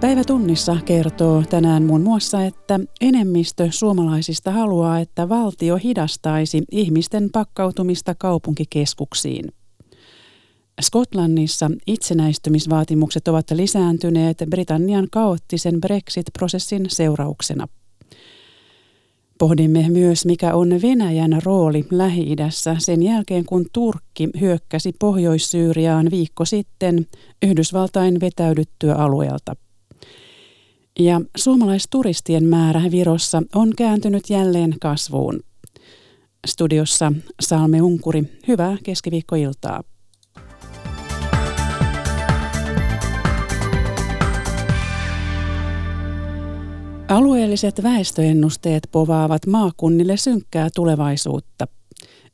Päivä tunnissa kertoo tänään muun muassa, että enemmistö suomalaisista haluaa, että valtio hidastaisi ihmisten pakkautumista kaupunkikeskuksiin. Skotlannissa itsenäistymisvaatimukset ovat lisääntyneet Britannian kaoottisen Brexit-prosessin seurauksena. Pohdimme myös, mikä on Venäjän rooli Lähi-idässä sen jälkeen, kun Turkki hyökkäsi Pohjois-Syyriaan viikko sitten Yhdysvaltain vetäydyttyä alueelta. Ja suomalaisturistien määrä Virossa on kääntynyt jälleen kasvuun. Studiossa Salme Unkuri, hyvää keskiviikkoiltaa. Alueelliset väestöennusteet povaavat maakunnille synkkää tulevaisuutta.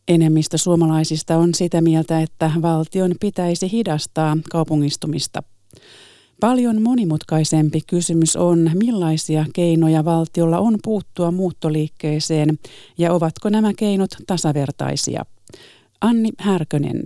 Enemmistö suomalaisista on sitä mieltä, että valtion pitäisi hidastaa kaupungistumista. Paljon monimutkaisempi kysymys on, millaisia keinoja valtiolla on puuttua muuttoliikkeeseen ja ovatko nämä keinot tasavertaisia. Anni Härkönen.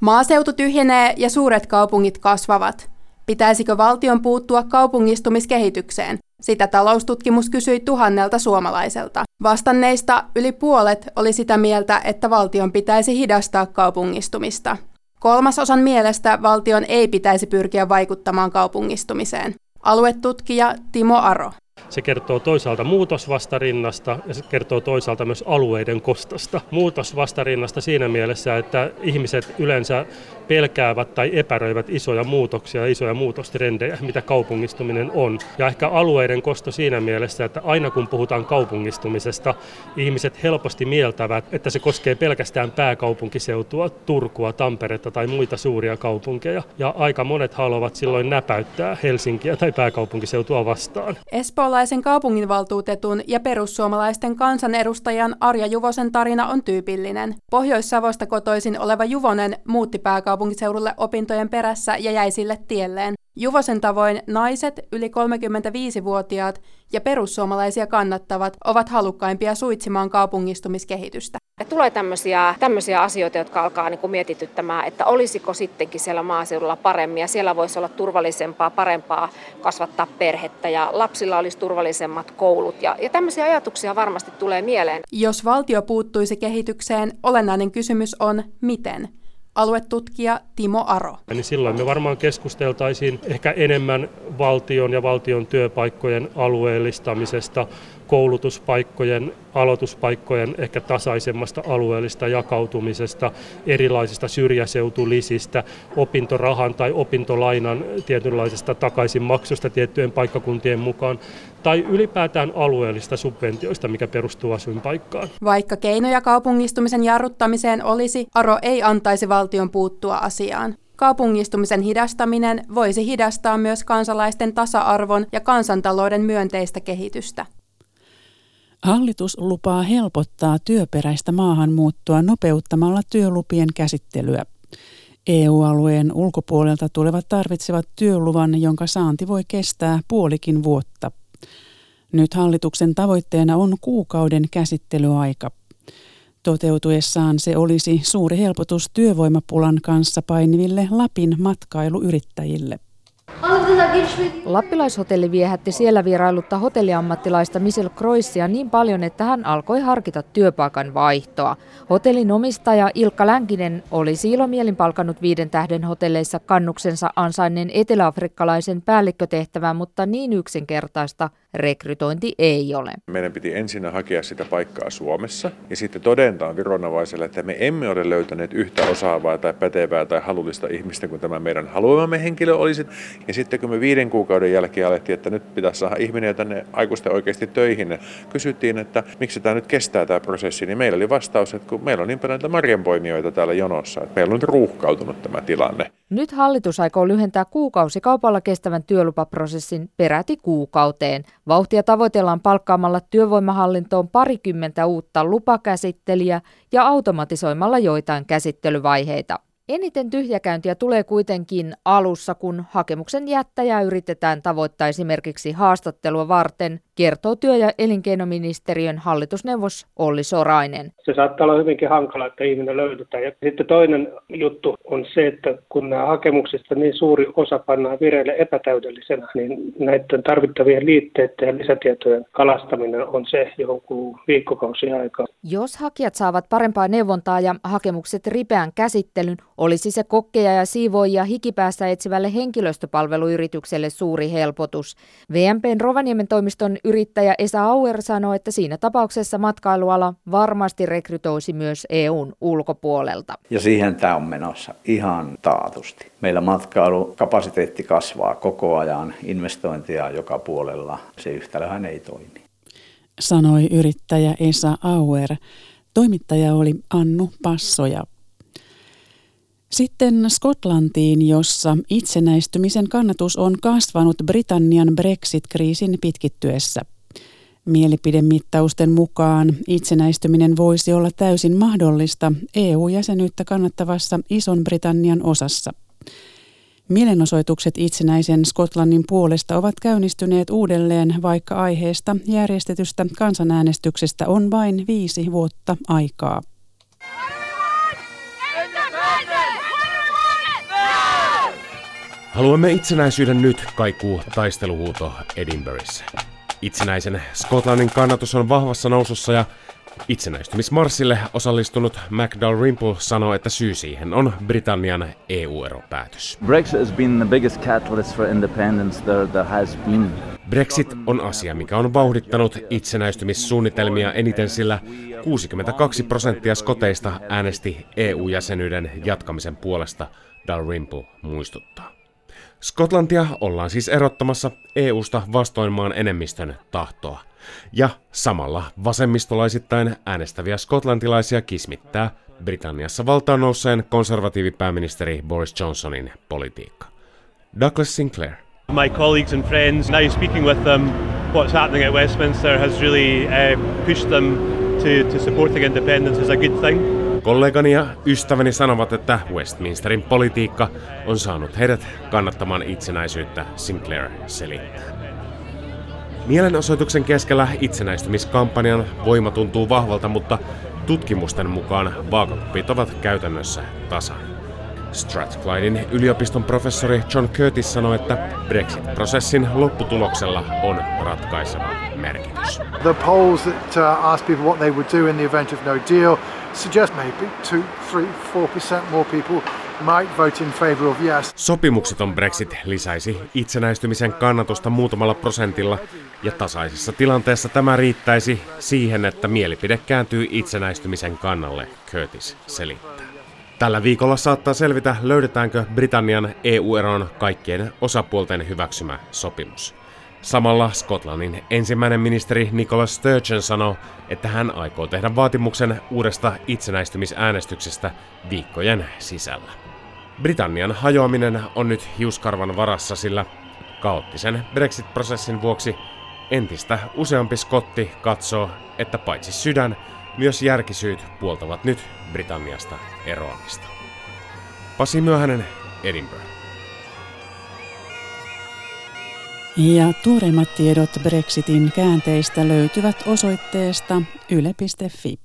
Maaseutu tyhjenee ja suuret kaupungit kasvavat. Pitäisikö valtion puuttua kaupungistumiskehitykseen? Sitä taloustutkimus kysyi tuhannelta suomalaiselta. Vastanneista yli puolet oli sitä mieltä, että valtion pitäisi hidastaa kaupungistumista. Kolmasosan mielestä valtion ei pitäisi pyrkiä vaikuttamaan kaupungistumiseen. Aluetutkija Timo Aro. Se kertoo toisaalta muutosvastarinnasta ja se kertoo toisaalta myös alueiden kostosta. Muutosvastarinnasta siinä mielessä, että ihmiset yleensä pelkäävät tai epäröivät isoja muutoksia, isoja muutostrendejä, mitä kaupungistuminen on. Ja ehkä alueiden kosto siinä mielessä, että aina kun puhutaan kaupungistumisesta, ihmiset helposti mieltävät, että se koskee pelkästään pääkaupunkiseutua, Turkua, Tamperetta tai muita suuria kaupunkeja. Ja aika monet haluavat silloin näpäyttää Helsinkiä tai pääkaupunkiseutua vastaan. Espoolaisen kaupunginvaltuutetun ja perussuomalaisten kansanedustajan Arja Juvosen tarina on tyypillinen. Pohjois-Savosta kotoisin oleva Juvonen muutti pääkaupunkiseudulle opintojen perässä ja jäi sille tielleen. Juvosen tavoin naiset, yli 35-vuotiaat ja perussuomalaisia kannattavat ovat halukkaimpia suitsimaan kaupungistumiskehitystä. Ja tulee tämmöisiä, tämmöisiä asioita, jotka alkaa niin kuin mietityttämään, että olisiko sittenkin siellä maaseudulla paremmin ja siellä voisi olla turvallisempaa, parempaa kasvattaa perhettä ja lapsilla olisi turvallisemmat koulut ja, ja tämmöisiä ajatuksia varmasti tulee mieleen. Jos valtio puuttuisi kehitykseen, olennainen kysymys on miten – aluetutkija Timo Aro. Niin silloin me varmaan keskusteltaisiin ehkä enemmän valtion ja valtion työpaikkojen alueellistamisesta, koulutuspaikkojen, aloituspaikkojen ehkä tasaisemmasta alueellista jakautumisesta, erilaisista syrjäseutulisistä, opintorahan tai opintolainan tietynlaisesta takaisinmaksusta tiettyjen paikkakuntien mukaan, tai ylipäätään alueellista subventioista, mikä perustuu asuinpaikkaan. Vaikka keinoja kaupungistumisen jarruttamiseen olisi, Aro ei antaisi valtion puuttua asiaan. Kaupungistumisen hidastaminen voisi hidastaa myös kansalaisten tasa-arvon ja kansantalouden myönteistä kehitystä. Hallitus lupaa helpottaa työperäistä maahanmuuttoa nopeuttamalla työlupien käsittelyä. EU-alueen ulkopuolelta tulevat tarvitsevat työluvan, jonka saanti voi kestää puolikin vuotta. Nyt hallituksen tavoitteena on kuukauden käsittelyaika. Toteutuessaan se olisi suuri helpotus työvoimapulan kanssa painiville Lapin matkailuyrittäjille. Lappilaishotelli viehätti siellä vierailutta hotelliammattilaista Michel Kroissia niin paljon, että hän alkoi harkita työpaikan vaihtoa. Hotellin omistaja Ilkka Länkinen olisi ilomielin palkannut viiden tähden hotelleissa kannuksensa ansainneen eteläafrikkalaisen päällikkötehtävään, mutta niin yksinkertaista – rekrytointi ei ole. Meidän piti ensin hakea sitä paikkaa Suomessa ja sitten todentaan vironavaiselle, että me emme ole löytäneet yhtä osaavaa tai pätevää tai halullista ihmistä kuin tämä meidän haluamamme henkilö olisi. Ja sitten kun me viiden kuukauden jälkeen alettiin, että nyt pitäisi saada ihminen tänne aikuisten oikeasti töihin, niin kysyttiin, että miksi tämä nyt kestää tämä prosessi, niin meillä oli vastaus, että kun meillä on niin paljon marjanpoimijoita täällä jonossa, että meillä on nyt ruuhkautunut tämä tilanne. Nyt hallitus aikoo lyhentää kuukausikaupalla kestävän työlupaprosessin peräti kuukauteen. Vauhtia tavoitellaan palkkaamalla työvoimahallintoon parikymmentä uutta lupakäsittelijää ja automatisoimalla joitain käsittelyvaiheita. Eniten tyhjäkäyntiä tulee kuitenkin alussa, kun hakemuksen jättäjää yritetään tavoittaa esimerkiksi haastattelua varten, kertoo työ- ja elinkeinoministeriön hallitusneuvos Olli Sorainen. Se saattaa olla hyvinkin hankala, että ihminen löydetään. Ja sitten toinen juttu on se, että kun nämä hakemuksista niin suuri osa pannaan vireille epätäydellisenä, niin näiden tarvittavien liitteiden ja lisätietojen kalastaminen on se, johon kuluu viikkokausia aikaa. Jos hakijat saavat parempaa neuvontaa ja hakemukset ripeän käsittelyn, olisi se kokkeja ja siivoojia hikipäässä etsivälle henkilöstöpalveluyritykselle suuri helpotus. VMPn Rovaniemen toimiston yrittäjä Esa Auer sanoi, että siinä tapauksessa matkailuala varmasti rekrytoisi myös EUn ulkopuolelta. Ja siihen tämä on menossa ihan taatusti. Meillä matkailukapasiteetti kasvaa koko ajan, investointia joka puolella. Se yhtälöhän ei toimi. Sanoi yrittäjä Esa Auer. Toimittaja oli Annu Passoja. Sitten Skotlantiin, jossa itsenäistymisen kannatus on kasvanut Britannian Brexit-kriisin pitkittyessä. Mielipidemittausten mukaan itsenäistyminen voisi olla täysin mahdollista EU-jäsenyyttä kannattavassa Ison-Britannian osassa. Mielenosoitukset itsenäisen Skotlannin puolesta ovat käynnistyneet uudelleen, vaikka aiheesta järjestetystä kansanäänestyksestä on vain viisi vuotta aikaa. Haluamme itsenäisyyden nyt, kaikuu taisteluhuuto Edinburghissa. Itsenäisen Skotlannin kannatus on vahvassa nousussa ja itsenäistymismarssille osallistunut MacDowell Rimple sanoi, että syy siihen on Britannian EU-eropäätös. Brexit has been the biggest catalyst for independence there, there has been. Brexit on asia, mikä on vauhdittanut itsenäistymissuunnitelmia eniten, sillä 62 prosenttia skoteista äänesti EU-jäsenyyden jatkamisen puolesta, Dalrymple muistuttaa. Skotlantia ollaan siis erottamassa EUsta vastoin maan enemmistön tahtoa. Ja samalla vasemmistolaisittain äänestäviä skotlantilaisia kismittää Britanniassa valtaan nousseen konservatiivipääministeri Boris Johnsonin politiikka. Douglas Sinclair. My colleagues and friends, now speaking with them, what's happening at Westminster has really uh, pushed them to, to supporting independence is a good thing. Kollegani ja ystäväni sanovat, että Westminsterin politiikka on saanut heidät kannattamaan itsenäisyyttä, Sinclair selittää. Mielenosoituksen keskellä itsenäistymiskampanjan voima tuntuu vahvalta, mutta tutkimusten mukaan vaakakupit ovat käytännössä tasan. Strathclyden yliopiston professori John Curtis sanoi, että Brexit-prosessin lopputuloksella on ratkaiseva merkitys. The polls that uh, ask people what they would do in the event of no deal suggest maybe 2, 3, 4% more people might vote in favor of yes. Sopimukseton Brexit lisäisi itsenäistymisen kannatusta muutamalla prosentilla, ja tasaisessa tilanteessa tämä riittäisi siihen, että mielipide kääntyy itsenäistymisen kannalle, Curtis selittää. Tällä viikolla saattaa selvitä, löydetäänkö Britannian EU-eron kaikkien osapuolten hyväksymä sopimus. Samalla Skotlannin ensimmäinen ministeri Nicola Sturgeon sanoi, että hän aikoo tehdä vaatimuksen uudesta itsenäistymisäänestyksestä viikkojen sisällä. Britannian hajoaminen on nyt hiuskarvan varassa, sillä kaoottisen Brexit-prosessin vuoksi entistä useampi skotti katsoo, että paitsi sydän, myös järkisyyt puoltavat nyt Britanniasta eroamista. Pasi Myöhänen, Edinburgh. Ja tuoreimmat tiedot Brexitin käänteistä löytyvät osoitteesta yle.fi.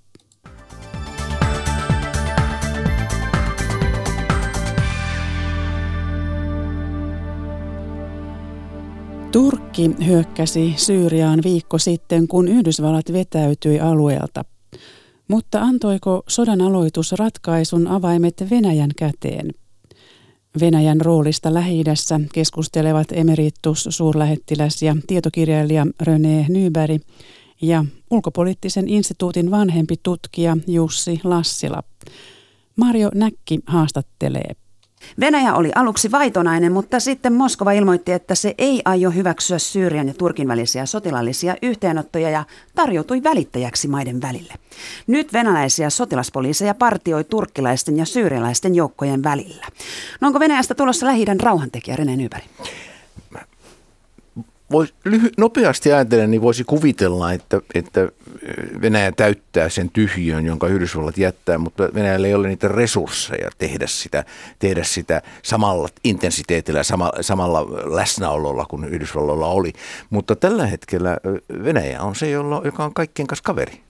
Turkki hyökkäsi Syyriaan viikko sitten, kun Yhdysvallat vetäytyi alueelta. Mutta antoiko sodan aloitus ratkaisun avaimet Venäjän käteen? Venäjän roolista lähi keskustelevat emeritus suurlähettiläs ja tietokirjailija René Nyberg ja ulkopoliittisen instituutin vanhempi tutkija Jussi Lassila. Mario Näkki haastattelee. Venäjä oli aluksi vaitonainen, mutta sitten Moskova ilmoitti, että se ei aio hyväksyä Syyrian ja Turkin välisiä sotilaallisia yhteenottoja ja tarjoutui välittäjäksi maiden välille. Nyt venäläisiä sotilaspoliiseja partioi turkkilaisten ja syyrialaisten joukkojen välillä. No onko Venäjästä tulossa lähi rauhantekijä René Nyberg? Voi, lyhy, nopeasti ajatellen, niin voisi kuvitella, että, että Venäjä täyttää sen tyhjön, jonka Yhdysvallat jättää, mutta Venäjällä ei ole niitä resursseja tehdä sitä, tehdä sitä samalla intensiteetillä, sama, samalla läsnäololla kuin Yhdysvalloilla oli. Mutta tällä hetkellä Venäjä on se, jolla, joka on kaikkien kanssa kaveri.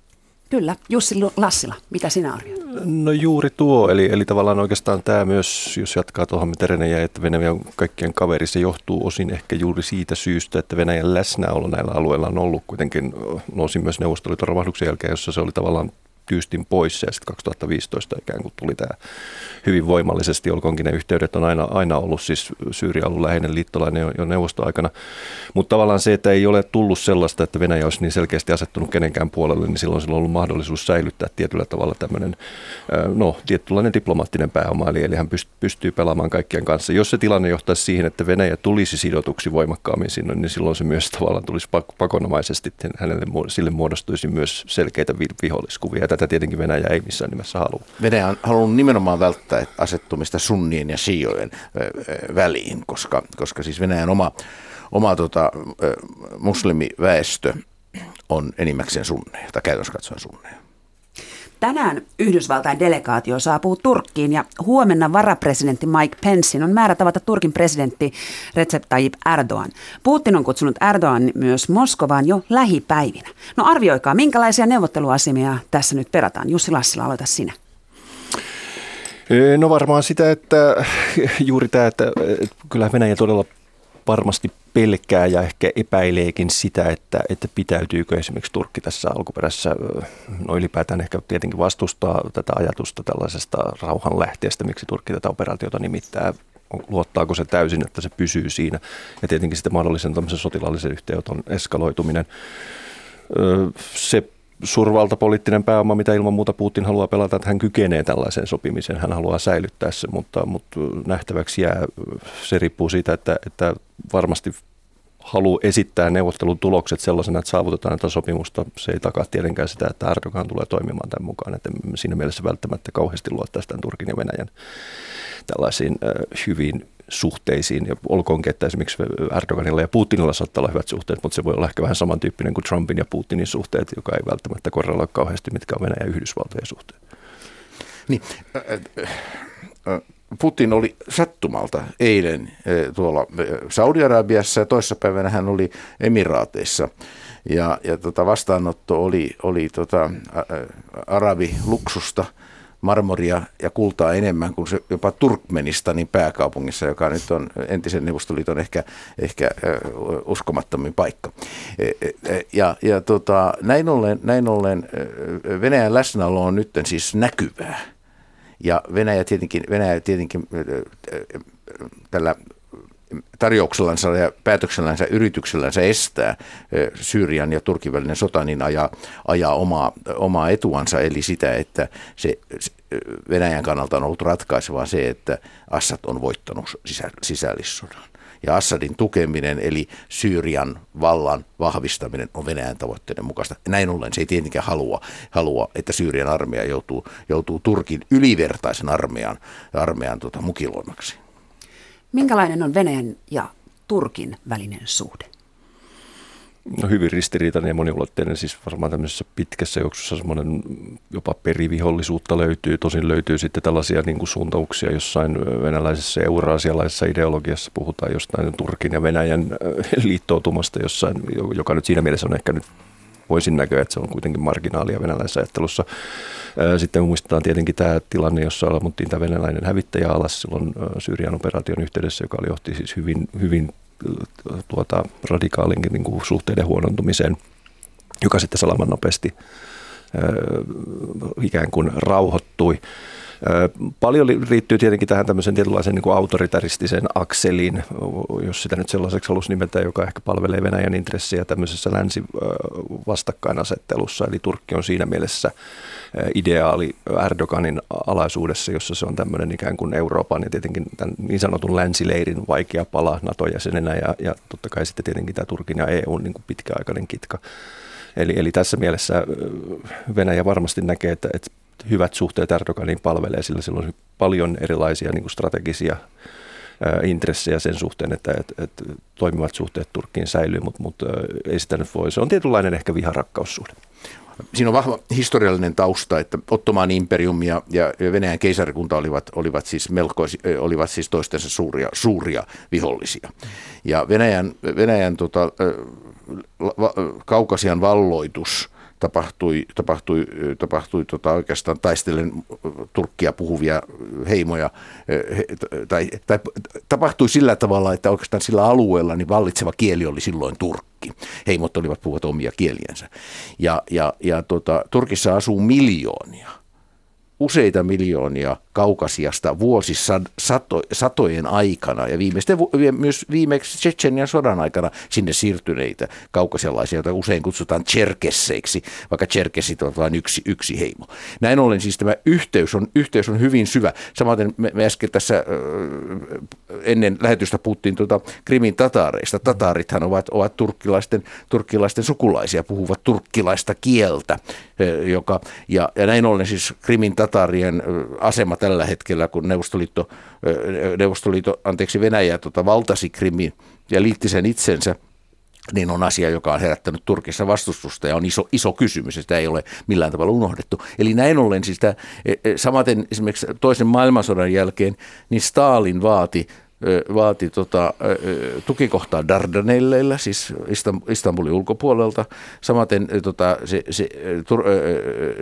Kyllä. Jussi Lassila, mitä sinä arvioit? No juuri tuo, eli, eli tavallaan oikeastaan tämä myös, jos jatkaa tuohon mitä Rene jäi, että Venäjä on kaikkien kaveri, se johtuu osin ehkä juuri siitä syystä, että Venäjän läsnäolo näillä alueilla on ollut kuitenkin, nousi myös Neuvostoliiton romahduksen jälkeen, jossa se oli tavallaan tyystin pois ja sitten 2015 ikään kuin tuli tämä hyvin voimallisesti, olkoonkin ne yhteydet on aina, aina ollut, siis Syyria ollut läheinen liittolainen jo, jo neuvostoaikana, mutta tavallaan se, että ei ole tullut sellaista, että Venäjä olisi niin selkeästi asettunut kenenkään puolelle, niin silloin sillä on ollut mahdollisuus säilyttää tietyllä tavalla tämmöinen, no, tietynlainen diplomaattinen pääoma, eli, eli hän pystyy pelaamaan kaikkien kanssa. Jos se tilanne johtaisi siihen, että Venäjä tulisi sidotuksi voimakkaammin sinne, niin silloin se myös tavallaan tulisi pakonomaisesti, hänelle, sille muodostuisi myös selkeitä viholliskuvia. Tätä tietenkin Venäjä ei missään nimessä halua. Venäjä on halunnut nimenomaan välttää asettumista sunnien ja siojen väliin, koska, koska siis Venäjän oma, oma tota, muslimiväestö on enimmäkseen sunneja, tai käytännössä katsoen sunneja. Tänään Yhdysvaltain delegaatio saapuu Turkkiin ja huomenna varapresidentti Mike Pencein on määrä tavata Turkin presidentti Recep Tayyip Erdogan. Putin on kutsunut Erdogan myös Moskovaan jo lähipäivinä. No arvioikaa, minkälaisia neuvotteluasemia tässä nyt perataan. Jussi Lassila, aloita sinä. No varmaan sitä, että juuri tämä, että kyllä Venäjä todella varmasti pelkää ja ehkä epäileekin sitä, että, että pitäytyykö esimerkiksi Turkki tässä alkuperäisessä, no ylipäätään ehkä tietenkin vastustaa tätä ajatusta tällaisesta rauhan lähteestä, miksi Turkki tätä operaatiota nimittää, luottaako se täysin, että se pysyy siinä, ja tietenkin sitten mahdollisen sotilaallisen yhteenoton eskaloituminen. Se suurvaltapoliittinen pääoma, mitä ilman muuta Putin haluaa pelata, että hän kykenee tällaiseen sopimiseen, hän haluaa säilyttää se, mutta, mutta nähtäväksi jää, se riippuu siitä, että, että varmasti halu esittää neuvottelun tulokset sellaisena, että saavutetaan tätä sopimusta. Se ei takaa tietenkään sitä, että Erdogan tulee toimimaan tämän mukaan. Että siinä mielessä välttämättä kauheasti luottaa sitä Turkin ja Venäjän tällaisiin hyviin suhteisiin. Ja olkoonkin, että esimerkiksi Erdoganilla ja Putinilla saattaa olla hyvät suhteet, mutta se voi olla ehkä vähän samantyyppinen kuin Trumpin ja Putinin suhteet, joka ei välttämättä korrella kauheasti, mitkä on Venäjän ja Yhdysvaltojen suhteet. Niin, Putin oli sattumalta eilen tuolla Saudi-Arabiassa ja toissapäivänä hän oli Emiraateissa. Ja, ja tota vastaanotto oli, oli tota, arabi luksusta – marmoria ja kultaa enemmän kuin se jopa Turkmenistanin pääkaupungissa, joka nyt on entisen Neuvostoliiton ehkä, ehkä uskomattomin paikka. E, e, e, ja, ja tota, näin, ollen, näin ollen Venäjän läsnäolo on nyt siis näkyvää. Ja Venäjä tietenkin, Venäjä tietenkin tällä tarjouksellansa ja päätöksellänsä, yrityksellänsä estää Syyrian ja Turkin välinen sota, niin ajaa, ajaa omaa, omaa etuansa, eli sitä, että se Venäjän kannalta on ollut ratkaisevaa se, että Assad on voittanut sisä, sisällissodan. Ja Assadin tukeminen, eli Syyrian vallan vahvistaminen on Venäjän tavoitteiden mukaista. Näin ollen se ei tietenkään halua, halua että Syyrian armeija joutuu, joutuu Turkin ylivertaisen armeijan, armeijan tota, mukiloimaksi. Minkälainen on Venäjän ja Turkin välinen suhde? No hyvin ristiriitainen ja moniulotteinen, siis varmaan tämmöisessä pitkässä juoksussa semmoinen jopa perivihollisuutta löytyy. Tosin löytyy sitten tällaisia niin kuin suuntauksia jossain venäläisessä euraasialaisessa ideologiassa. Puhutaan jostain Turkin ja Venäjän liittoutumasta jossain, joka nyt siinä mielessä on ehkä nyt voisin näköä, että se on kuitenkin marginaalia venäläisessä ajattelussa. Sitten muistetaan tietenkin tämä tilanne, jossa ammuttiin tämä venäläinen hävittäjä alas silloin Syyrian operaation yhteydessä, joka johti siis hyvin, hyvin tuota, radikaalinkin niin kuin suhteiden huonontumiseen, joka sitten salaman nopeasti ikään kuin rauhoittui. Paljon liittyy tietenkin tähän tämmöisen tietynlaisen niin autoritaristisen akselin, jos sitä nyt sellaiseksi halusi nimetä, joka ehkä palvelee Venäjän intressejä tämmöisessä länsi-vastakkainasettelussa. Eli Turkki on siinä mielessä ideaali Erdoganin alaisuudessa, jossa se on tämmöinen ikään kuin Euroopan ja tietenkin tämän niin sanotun länsileirin vaikea pala NATO-jäsenenä ja, ja totta kai sitten tietenkin tämä Turkin ja EUn niin pitkäaikainen kitka. Eli, eli tässä mielessä Venäjä varmasti näkee, että, että hyvät suhteet Erdoganiin palvelee, sillä sillä on paljon erilaisia niin kuin strategisia intressejä sen suhteen, että, että, että toimivat suhteet Turkkiin säilyy, mutta, mutta ei sitä nyt voi. Se on tietynlainen ehkä viharakkaussuhde. Siinä on vahva historiallinen tausta, että Ottomaan imperium ja, ja Venäjän keisarikunta olivat, olivat, siis melkoisi, olivat siis toistensa suuria, suuria vihollisia. Ja Venäjän, Venäjän tota, Kaukasian valloitus tapahtui, tapahtui, tapahtui tota oikeastaan taistellen turkkia puhuvia heimoja, he, tai, tai tapahtui sillä tavalla, että oikeastaan sillä alueella niin vallitseva kieli oli silloin turkki. Heimot olivat puhuvat omia kieliensä. Ja, ja, ja tota, Turkissa asuu miljoonia useita miljoonia Kaukasiasta vuosisatojen aikana ja viimeisten, myös viimeksi Tsetsenian sodan aikana sinne siirtyneitä kaukasialaisia, joita usein kutsutaan Cherkesseiksi, vaikka Cherkessit on vain yksi, yksi heimo. Näin ollen siis tämä yhteys on, yhteys on hyvin syvä. Samaten me, me äsken tässä ennen lähetystä puhuttiin tuota Krimin tataareista. Tataarithan ovat, ovat turkkilaisten, turkkilaisten sukulaisia, puhuvat turkkilaista kieltä, joka, ja, ja näin ollen siis Krimin tatarien asema tällä hetkellä, kun Neuvostoliitto, Neuvostoliitto anteeksi Venäjä tota, valtasi Krimin ja liitti sen itsensä, niin on asia, joka on herättänyt Turkissa vastustusta ja on iso, iso kysymys, ja sitä ei ole millään tavalla unohdettu. Eli näin ollen siis tämä, e, e, samaten esimerkiksi toisen maailmansodan jälkeen, niin Stalin vaati vaati tota, tukikohtaa Dardanelleillä, siis Istanbulin ulkopuolelta. Samaten tota, se, se, tur,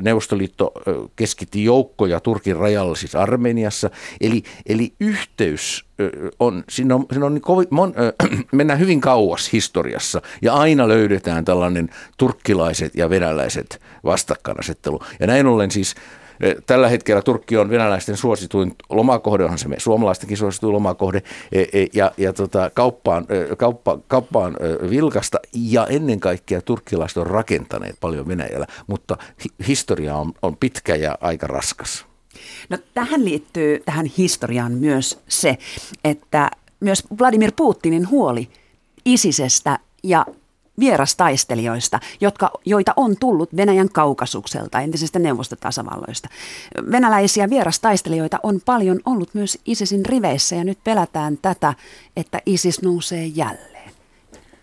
Neuvostoliitto keskitti joukkoja Turkin rajalla, siis Armeniassa. Eli, eli yhteys on, siinä on, siinä on niin kovin, mon, mennään hyvin kauas historiassa ja aina löydetään tällainen turkkilaiset ja venäläiset vastakkainasettelu. Ja näin ollen siis tällä hetkellä Turkki on venäläisten suosituin lomakohde, onhan se me suomalaistenkin suosituin lomakohde, eh, eh, ja, ja tota, kauppaan, kauppa, kauppaan vilkasta, ja ennen kaikkea turkkilaiset on rakentaneet paljon Venäjällä, mutta historia on, on pitkä ja aika raskas. No, tähän liittyy tähän historiaan myös se, että myös Vladimir Putinin huoli ISISestä ja vierastaistelijoista, jotka, joita on tullut Venäjän kaukasukselta, entisestä neuvostotasavalloista. Venäläisiä vierastaistelijoita on paljon ollut myös ISISin riveissä ja nyt pelätään tätä, että ISIS nousee jälleen.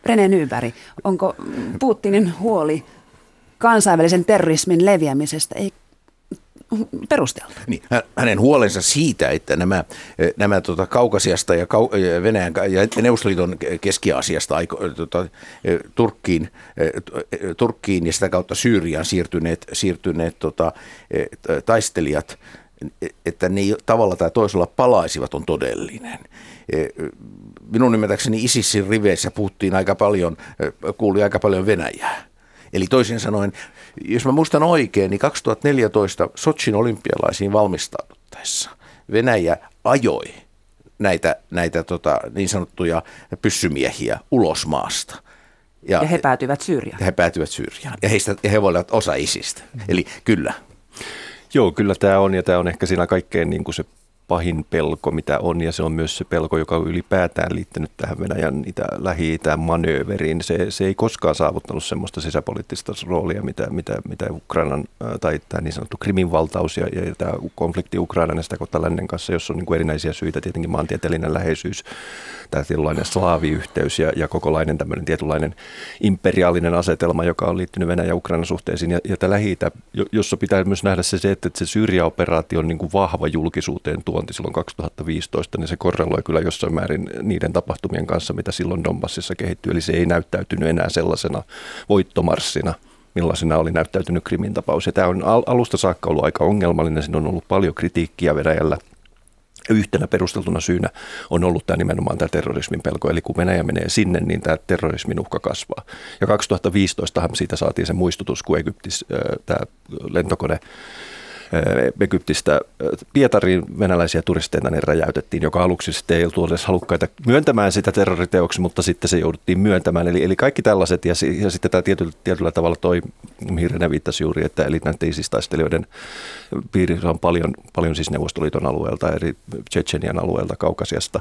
René Nyberg, onko Putinin huoli kansainvälisen terrorismin leviämisestä, perusteltu. Niin, hänen huolensa siitä, että nämä, nämä tota, Kaukasiasta ja Kau- Venäjän ja Neuvostoliiton Keski-Asiasta tota, Turkkiin, Turkkiin ja sitä kautta Syyriaan siirtyneet, siirtyneet tota, taistelijat, että ne tavalla tai toisella palaisivat, on todellinen. Minun ymmärtääkseni ISISin riveissä puhuttiin aika paljon, kuuli aika paljon Venäjää. Eli toisin sanoen jos mä muistan oikein, niin 2014 Sotsin olympialaisiin valmistauduttaessa Venäjä ajoi näitä, näitä tota, niin sanottuja pyssymiehiä ulos maasta. Ja, ja he päätyivät Syyriaan. He päätyivät Syyriaan. Ja, heistä, ja he voivat osa isistä. Mm-hmm. Eli kyllä. Joo, kyllä tämä on, ja tämä on ehkä siinä kaikkein niin kuin se pahin pelko, mitä on, ja se on myös se pelko, joka on ylipäätään liittynyt tähän Venäjän itä, lähi-itään manööveriin. Se, se ei koskaan saavuttanut semmoista sisäpoliittista roolia, mitä, mitä, mitä Ukrainan, tai tämä niin sanottu Krimin valtaus ja, ja tämä konflikti Ukrainan ja sitä kautta lännen kanssa, jossa on niin kuin erinäisiä syitä, tietenkin maantieteellinen läheisyys, tämä tietynlainen slaaviyhteys ja, ja kokolainen tämmöinen tietynlainen imperiaalinen asetelma, joka on liittynyt Venäjän ja Ukrainan suhteisiin, ja, ja tämä lähi jossa pitää myös nähdä se, että se Syyria-operaatio on niin kuin vahva julkisuuteen tuonti silloin 2015, niin se korreloi kyllä jossain määrin niiden tapahtumien kanssa, mitä silloin Donbassissa kehittyi. Eli se ei näyttäytynyt enää sellaisena voittomarssina, millaisena oli näyttäytynyt Krimin tapaus. Ja tämä on alusta saakka ollut aika ongelmallinen. Siinä on ollut paljon kritiikkiä Venäjällä Yhtenä perusteltuna syynä on ollut tämä nimenomaan tämä terrorismin pelko. Eli kun Venäjä menee sinne, niin tämä terrorismin uhka kasvaa. Ja 2015 siitä saatiin se muistutus, kun Egyptis tämä lentokone Egyptistä Pietariin venäläisiä turisteita ne räjäytettiin, joka aluksi sitten ei ollut edes halukkaita myöntämään sitä terroriteoksi, mutta sitten se jouduttiin myöntämään. Eli, eli kaikki tällaiset ja, ja sitten tämä tietyllä, tietyllä tavalla toi, mihin René viittasi juuri, että eli näiden ISIS-taistelijoiden piirissä on paljon, paljon siis Neuvostoliiton alueelta, eri Tsetsenian alueelta, Kaukasiasta,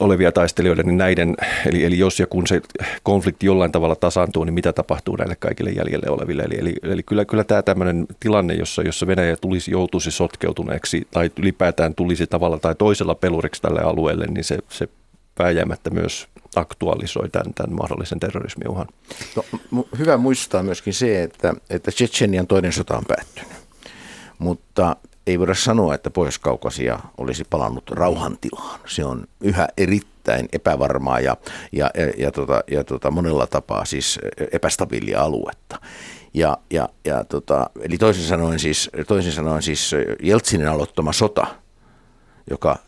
olevia taistelijoita, niin näiden, eli, eli jos ja kun se konflikti jollain tavalla tasaantuu, niin mitä tapahtuu näille kaikille jäljelle oleville? Eli, eli, eli kyllä, kyllä tämä tämmöinen tilanne, jossa, jossa Venäjä tulisi, joutuisi sotkeutuneeksi tai ylipäätään tulisi tavalla tai toisella peluriksi tälle alueelle, niin se, se vääjäämättä myös aktualisoi tämän, tämän mahdollisen terrorismiuhan. No, hyvä muistaa myöskin se, että, että Tsetsenian toinen sota on päättynyt, mutta ei voida sanoa, että Pohjois-Kaukasia olisi palannut rauhantilaan. Se on yhä erittäin epävarmaa ja, ja, ja, ja, tota, ja tota, monella tapaa siis epästabiilia aluetta. Ja, ja, ja tota, eli toisin sanoen, siis, toisin sanoen siis Jeltsinin aloittama sota, joka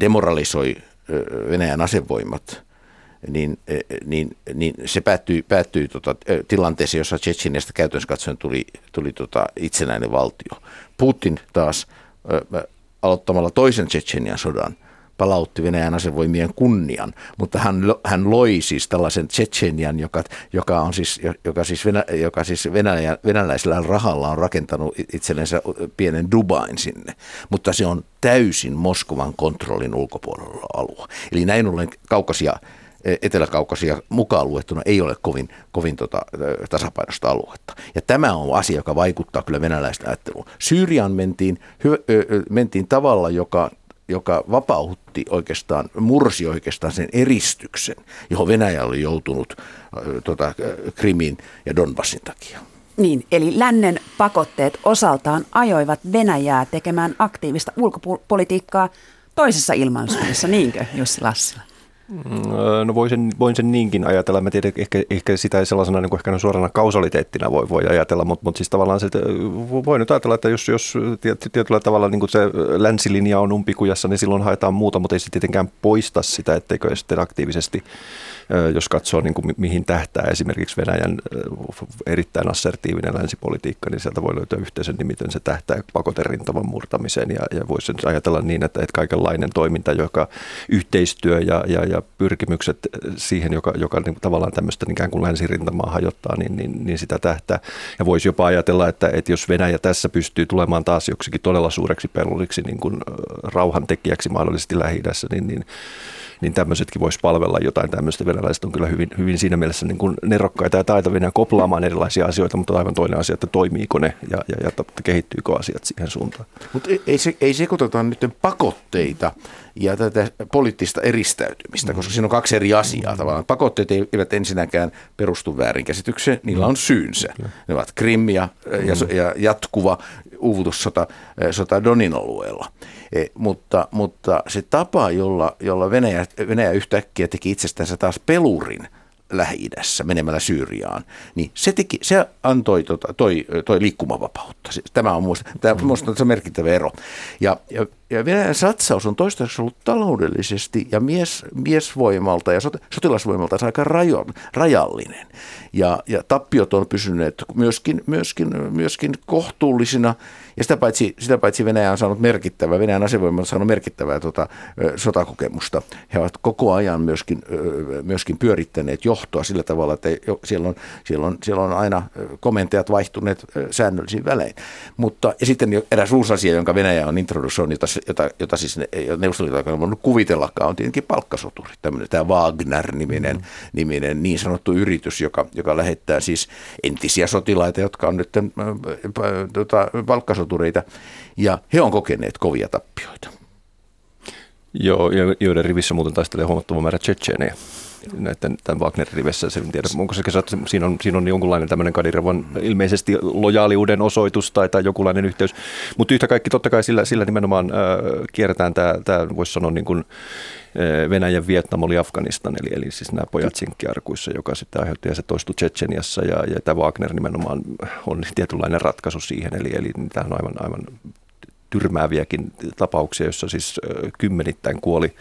demoralisoi Venäjän asevoimat, niin, niin, niin se päättyi, päättyi tota, tilanteeseen, jossa Tsetsiniasta käytännössä katsoen tuli, tuli tota, itsenäinen valtio. Putin taas ö, aloittamalla toisen Tsetsenian sodan palautti Venäjän asevoimien kunnian, mutta hän, hän loi siis tällaisen Tsetsenian, joka, joka, on siis, joka siis, Venä, joka siis Venäjä, venäläisellä rahalla on rakentanut itsellensä pienen Dubain sinne, mutta se on täysin Moskovan kontrollin ulkopuolella alue. Eli näin ollen kaukasia Etelä-Kaukasia mukaan luettuna ei ole kovin, kovin tota, tasapainosta aluetta. Ja tämä on asia, joka vaikuttaa kyllä venäläistä ajatteluun. Syyriaan mentiin, hy, ö, mentiin tavalla, joka joka vapautti oikeastaan, mursi oikeastaan sen eristyksen, johon Venäjä oli joutunut tota, Krimin ja Donbassin takia. Niin, eli lännen pakotteet osaltaan ajoivat Venäjää tekemään aktiivista ulkopolitiikkaa toisessa ilmansuunnassa, niinkö Jussi Lassila? Mm, no voisin, voin sen niinkin ajatella. Mä tiedän, ehkä, ehkä sitä ei sellaisena niin kuin ehkä suorana kausaliteettina voi, voi ajatella, mutta, mutta siis tavallaan se, voi nyt ajatella, että jos, jos tietyllä tavalla niin kuin se länsilinja on umpikujassa, niin silloin haetaan muuta, mutta ei se tietenkään poista sitä, etteikö sitten aktiivisesti jos katsoo niin kuin mihin tähtää esimerkiksi Venäjän erittäin assertiivinen länsipolitiikka, niin sieltä voi löytää yhteisen miten se tähtää pakoterintavan murtamiseen ja, ja voisi ajatella niin, että, että kaikenlainen toiminta, joka yhteistyö ja, ja, ja pyrkimykset siihen, joka, joka niin tavallaan tämmöistä ikään kuin länsirintamaa hajottaa, niin, niin, niin sitä tähtää. Ja voisi jopa ajatella, että, että jos Venäjä tässä pystyy tulemaan taas joksikin todella suureksi peluriksi niin kuin rauhantekijäksi mahdollisesti lähi niin, niin niin tämmöisetkin voisi palvella jotain tämmöistä. Venäläiset on kyllä hyvin, hyvin siinä mielessä niin kuin nerokkaita ja taitavia koplaamaan erilaisia asioita, mutta aivan toinen asia, että toimiiko ne ja, ja, ja kehittyykö asiat siihen suuntaan. Mutta ei, se, ei sekoiteta nyt pakotteita ja tätä poliittista eristäytymistä, koska siinä on kaksi eri asiaa tavallaan. Pakotteet eivät ensinnäkään perustu väärinkäsitykseen, niillä on syynsä. Ne ovat Krim ja, ja, ja jatkuva uuvutussota sota Donin alueella. E, mutta, mutta se tapa, jolla, jolla Venäjä, Venäjä yhtäkkiä teki itsestänsä taas pelurin – Lähi-idässä menemällä Syyriaan, niin se, teki, se antoi tota, toi, toi liikkumavapautta. Tämä on muista, tämä, mm. muista, se on merkittävä ero. Ja, ja, ja Venäjän satsaus on toistaiseksi ollut taloudellisesti ja mies, miesvoimalta ja sot, sotilasvoimalta aika rajo, rajallinen. Ja, ja tappiot on pysyneet myöskin, myöskin, myöskin kohtuullisina ja sitä paitsi, sitä paitsi Venäjä on saanut merkittävää, Venäjän asevoima on saanut merkittävää tota, sotakokemusta. He ovat koko ajan myöskin, myöskin pyörittäneet johtoa sillä tavalla, että siellä on, siellä on, siellä on aina komentajat vaihtuneet säännöllisin välein. Mutta, ja sitten eräs uusi asia, jonka Venäjä on introdusoinut, jota, jota, jota siis neuvostoliiton aikana on voinut kuvitellakaan, on tietenkin palkkasoturi. Tämmöinen tämä Wagner-niminen mm. niminen, niin sanottu yritys, joka, joka lähettää siis entisiä sotilaita, jotka on nyt tota, palkkasoturi sotureita, ja he on kokeneet kovia tappioita. Joo, joiden rivissä muuten taistelee huomattava määrä tsetseenejä näiden tämän Wagnerin rivessä. Se, tiedä, onko se, että siinä on, siinä on jonkunlainen tämmöinen Kadirevan ilmeisesti lojaaliuden osoitus tai, tai jokinlainen yhteys. Mutta yhtä kaikki totta kai sillä, sillä nimenomaan äh, kierretään tämä, tämä voisi sanoa niin kuin, Venäjän Vietnam oli Afganistan, eli, eli siis nämä pojat sinkkiarkuissa, joka sitten aiheutti ja se toistui Tsetseniassa ja, ja tämä Wagner nimenomaan on tietynlainen ratkaisu siihen, eli, eli tämä on aivan, aivan tyrmääviäkin tapauksia, joissa siis kymmenittäin kuoli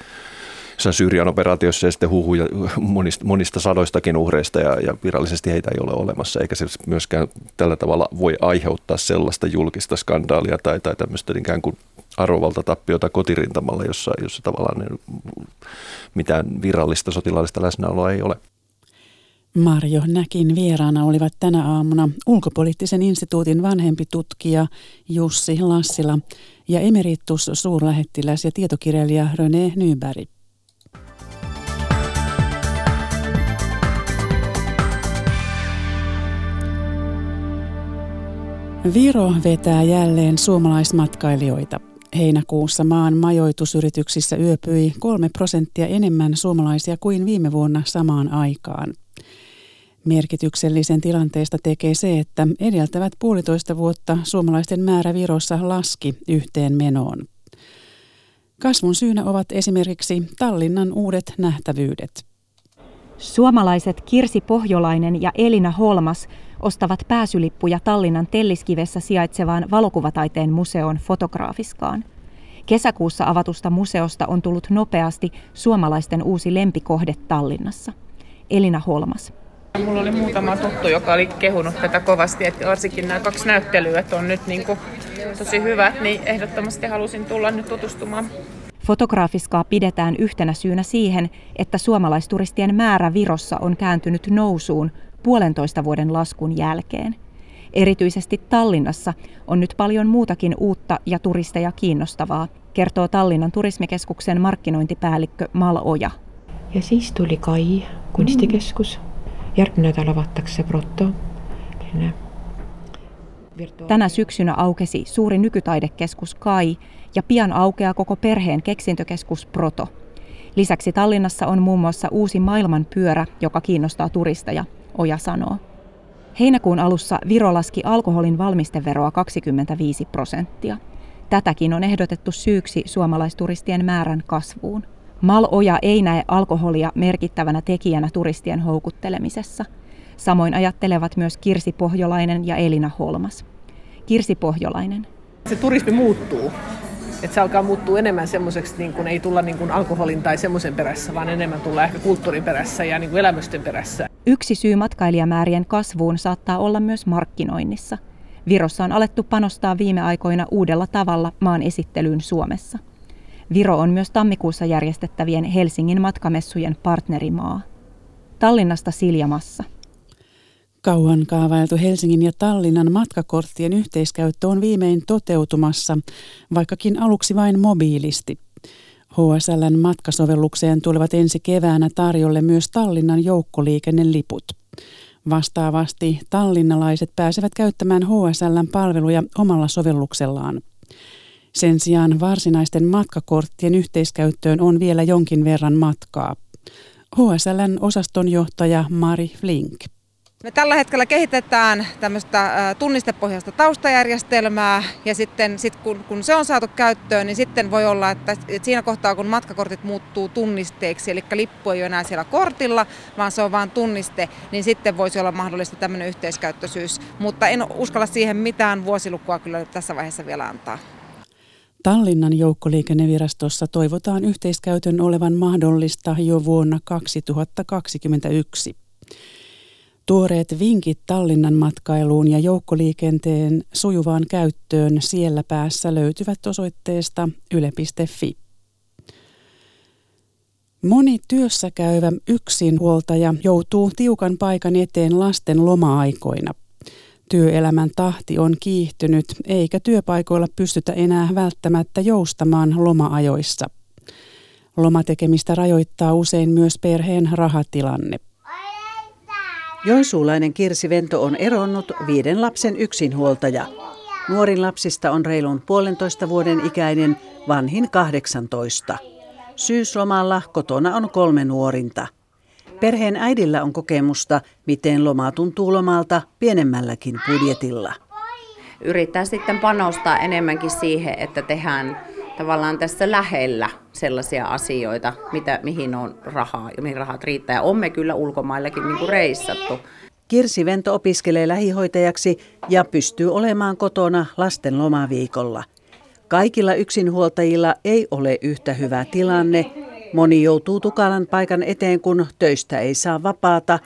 Syyrian operaatiossa ja sitten huhuja monista, monista sadoistakin uhreista ja, ja virallisesti heitä ei ole olemassa, eikä se myöskään tällä tavalla voi aiheuttaa sellaista julkista skandaalia tai, tai tämmöistä ikään kuin arvovalta tappiota kotirintamalla, jossa, jossa tavallaan mitään virallista sotilaallista läsnäoloa ei ole. Marjo Näkin vieraana olivat tänä aamuna ulkopoliittisen instituutin vanhempi tutkija Jussi Lassila ja emeritus suurlähettiläs ja tietokirjailija René Nyberg. Viro vetää jälleen suomalaismatkailijoita. Heinäkuussa maan majoitusyrityksissä yöpyi kolme prosenttia enemmän suomalaisia kuin viime vuonna samaan aikaan. Merkityksellisen tilanteesta tekee se, että edeltävät puolitoista vuotta suomalaisten määrä Virossa laski yhteen menoon. Kasvun syynä ovat esimerkiksi Tallinnan uudet nähtävyydet. Suomalaiset Kirsi Pohjolainen ja Elina Holmas ostavat pääsylippuja Tallinnan Telliskivessä sijaitsevaan valokuvataiteen museon fotograafiskaan. Kesäkuussa avatusta museosta on tullut nopeasti suomalaisten uusi lempikohde Tallinnassa. Elina Holmas. Mulla oli muutama tuttu, joka oli kehunut tätä kovasti, että varsinkin nämä kaksi näyttelyä on nyt niin kuin tosi hyvät, niin ehdottomasti halusin tulla nyt tutustumaan. Fotograafiskaa pidetään yhtenä syynä siihen, että suomalaisturistien määrä Virossa on kääntynyt nousuun puolentoista vuoden laskun jälkeen. Erityisesti Tallinnassa on nyt paljon muutakin uutta ja turisteja kiinnostavaa, kertoo Tallinnan turismikeskuksen markkinointipäällikkö Mal Oja. Ja siis tuli Kai, kunstikeskus. Järgminen nädal avatakse Brotto. Tänä syksynä aukesi suuri nykytaidekeskus Kai ja pian aukeaa koko perheen keksintökeskus Proto. Lisäksi Tallinnassa on muun muassa uusi maailman pyörä, joka kiinnostaa turisteja, Oja sanoo. Heinäkuun alussa Viro laski alkoholin valmisteveroa 25 prosenttia. Tätäkin on ehdotettu syyksi suomalaisturistien määrän kasvuun. Mal Oja ei näe alkoholia merkittävänä tekijänä turistien houkuttelemisessa. Samoin ajattelevat myös Kirsi Pohjolainen ja Elina Holmas. Kirsi Pohjolainen. Se turismi muuttuu. Että se alkaa muuttua enemmän semmoiseksi, niin kun ei tulla niin kun alkoholin tai semmoisen perässä, vaan enemmän tulla ehkä kulttuurin perässä ja niin elämysten perässä. Yksi syy matkailijamäärien kasvuun saattaa olla myös markkinoinnissa. Virossa on alettu panostaa viime aikoina uudella tavalla maan esittelyyn Suomessa. Viro on myös tammikuussa järjestettävien Helsingin matkamessujen partnerimaa. Tallinnasta Silja Massa. Kauan kaavailtu Helsingin ja Tallinnan matkakorttien yhteiskäyttö on viimein toteutumassa, vaikkakin aluksi vain mobiilisti. HSLn matkasovellukseen tulevat ensi keväänä tarjolle myös Tallinnan joukkoliikenneliput. Vastaavasti tallinnalaiset pääsevät käyttämään HSLn palveluja omalla sovelluksellaan. Sen sijaan varsinaisten matkakorttien yhteiskäyttöön on vielä jonkin verran matkaa. HSLn osastonjohtaja Mari Flink. Me tällä hetkellä kehitetään tämmöistä tunnistepohjaista taustajärjestelmää ja sitten sit kun, kun se on saatu käyttöön, niin sitten voi olla, että, että siinä kohtaa kun matkakortit muuttuu tunnisteeksi, eli lippu ei ole enää siellä kortilla, vaan se on vain tunniste, niin sitten voisi olla mahdollista tämmöinen yhteiskäyttöisyys. Mutta en uskalla siihen mitään vuosilukua kyllä tässä vaiheessa vielä antaa. Tallinnan joukkoliikennevirastossa toivotaan yhteiskäytön olevan mahdollista jo vuonna 2021. Tuoreet vinkit Tallinnan matkailuun ja joukkoliikenteen sujuvaan käyttöön siellä päässä löytyvät osoitteesta yle.fi. Moni työssä käyvä yksinhuoltaja joutuu tiukan paikan eteen lasten loma-aikoina. Työelämän tahti on kiihtynyt, eikä työpaikoilla pystytä enää välttämättä joustamaan loma-ajoissa. Lomatekemistä rajoittaa usein myös perheen rahatilanne. Joensuulainen Kirsi Vento on eronnut viiden lapsen yksinhuoltaja. Nuorin lapsista on reilun puolentoista vuoden ikäinen, vanhin 18. Syyslomalla kotona on kolme nuorinta. Perheen äidillä on kokemusta, miten loma tuntuu lomalta pienemmälläkin budjetilla. Yrittää sitten panostaa enemmänkin siihen, että tehdään tavallaan tässä lähellä sellaisia asioita, mitä, mihin on rahaa ja mihin rahat riittää. Ja on me kyllä ulkomaillakin niin reissattu. Kirsi Vento opiskelee lähihoitajaksi ja pystyy olemaan kotona lasten lomaviikolla. Kaikilla yksinhuoltajilla ei ole yhtä hyvä tilanne. Moni joutuu tukalan paikan eteen, kun töistä ei saa vapaata.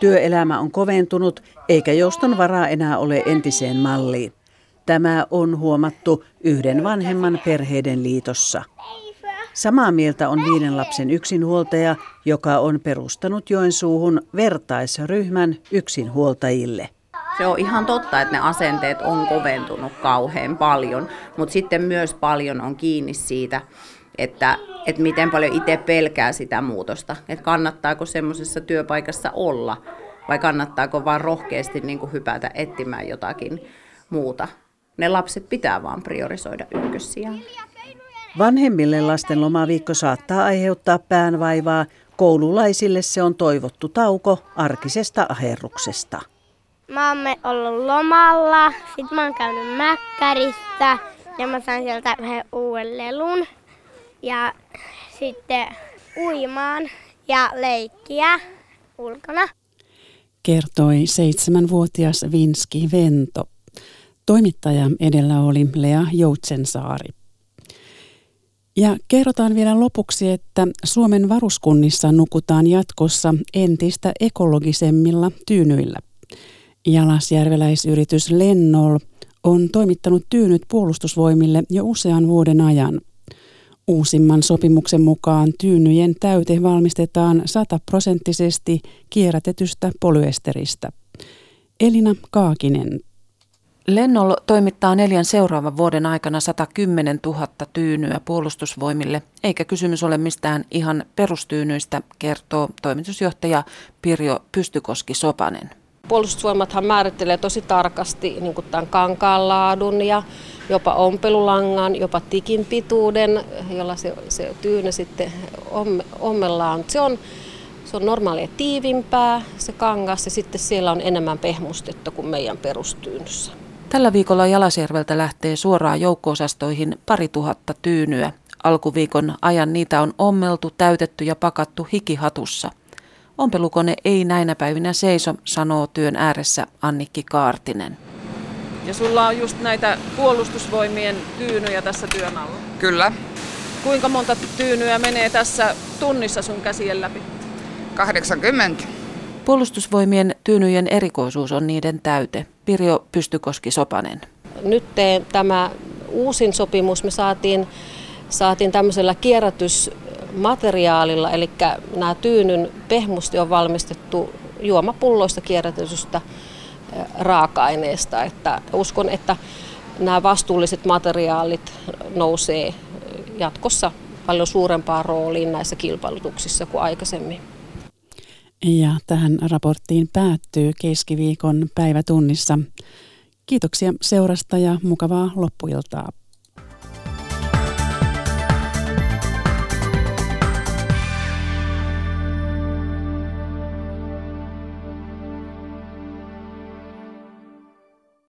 Työelämä on koventunut, eikä jouston varaa enää ole entiseen malliin. Tämä on huomattu yhden vanhemman perheiden liitossa. Samaa mieltä on viiden lapsen yksinhuoltaja, joka on perustanut Joensuuhun vertaisryhmän yksinhuoltajille. Se on ihan totta, että ne asenteet on koventunut kauhean paljon, mutta sitten myös paljon on kiinni siitä, että, että miten paljon itse pelkää sitä muutosta, että kannattaako semmoisessa työpaikassa olla vai kannattaako vaan rohkeasti niin kuin hypätä etsimään jotakin muuta. Ne lapset pitää vaan priorisoida ykkössijaan. Vanhemmille lasten lomaviikko saattaa aiheuttaa päänvaivaa. Koululaisille se on toivottu tauko arkisesta aherruksesta. Mä oon ollut lomalla, sit mä oon käynyt mäkkärissä ja mä sain sieltä yhden uuden lelun. Ja sitten uimaan ja leikkiä ulkona. Kertoi seitsemänvuotias Vinski Vento. Toimittaja edellä oli Lea Joutsensaari. Ja kerrotaan vielä lopuksi, että Suomen varuskunnissa nukutaan jatkossa entistä ekologisemmilla tyynyillä. Jalasjärveläisyritys Lennol on toimittanut tyynyt puolustusvoimille jo usean vuoden ajan. Uusimman sopimuksen mukaan tyynyjen täyte valmistetaan sataprosenttisesti kierrätetystä polyesteristä. Elina Kaakinen. Lennol toimittaa neljän seuraavan vuoden aikana 110 000 tyynyä puolustusvoimille, eikä kysymys ole mistään ihan perustyynyistä, kertoo toimitusjohtaja Pirjo Pystykoski-Sopanen. Puolustusvoimathan määrittelee tosi tarkasti niin tämän kankaan laadun ja jopa ompelulangan, jopa tikin pituuden, jolla se, se tyyny sitten omme, ommellaan. Se on, se on normaalia tiivimpää se kangas ja sitten siellä on enemmän pehmustetta kuin meidän perustyynyssä. Tällä viikolla Jalasjärveltä lähtee suoraan joukkoosastoihin pari tuhatta tyynyä. Alkuviikon ajan niitä on ommeltu, täytetty ja pakattu hikihatussa. Ompelukone ei näinä päivinä seiso, sanoo työn ääressä Annikki Kaartinen. Ja sulla on just näitä puolustusvoimien tyynyjä tässä työn alla? Kyllä. Kuinka monta tyynyä menee tässä tunnissa sun käsien läpi? 80. Puolustusvoimien tyynyjen erikoisuus on niiden täyte. Pirjo Pystykoski-Sopanen. Nyt tämä uusin sopimus me saatiin, saatiin tämmöisellä kierrätysmateriaalilla, eli nämä tyynyn pehmusti on valmistettu juomapulloista kierrätetystä raaka-aineesta. Että uskon, että nämä vastuulliset materiaalit nousee jatkossa paljon suurempaan rooliin näissä kilpailutuksissa kuin aikaisemmin. Ja tähän raporttiin päättyy keskiviikon päivätunnissa. Kiitoksia seurasta ja mukavaa loppuiltaa.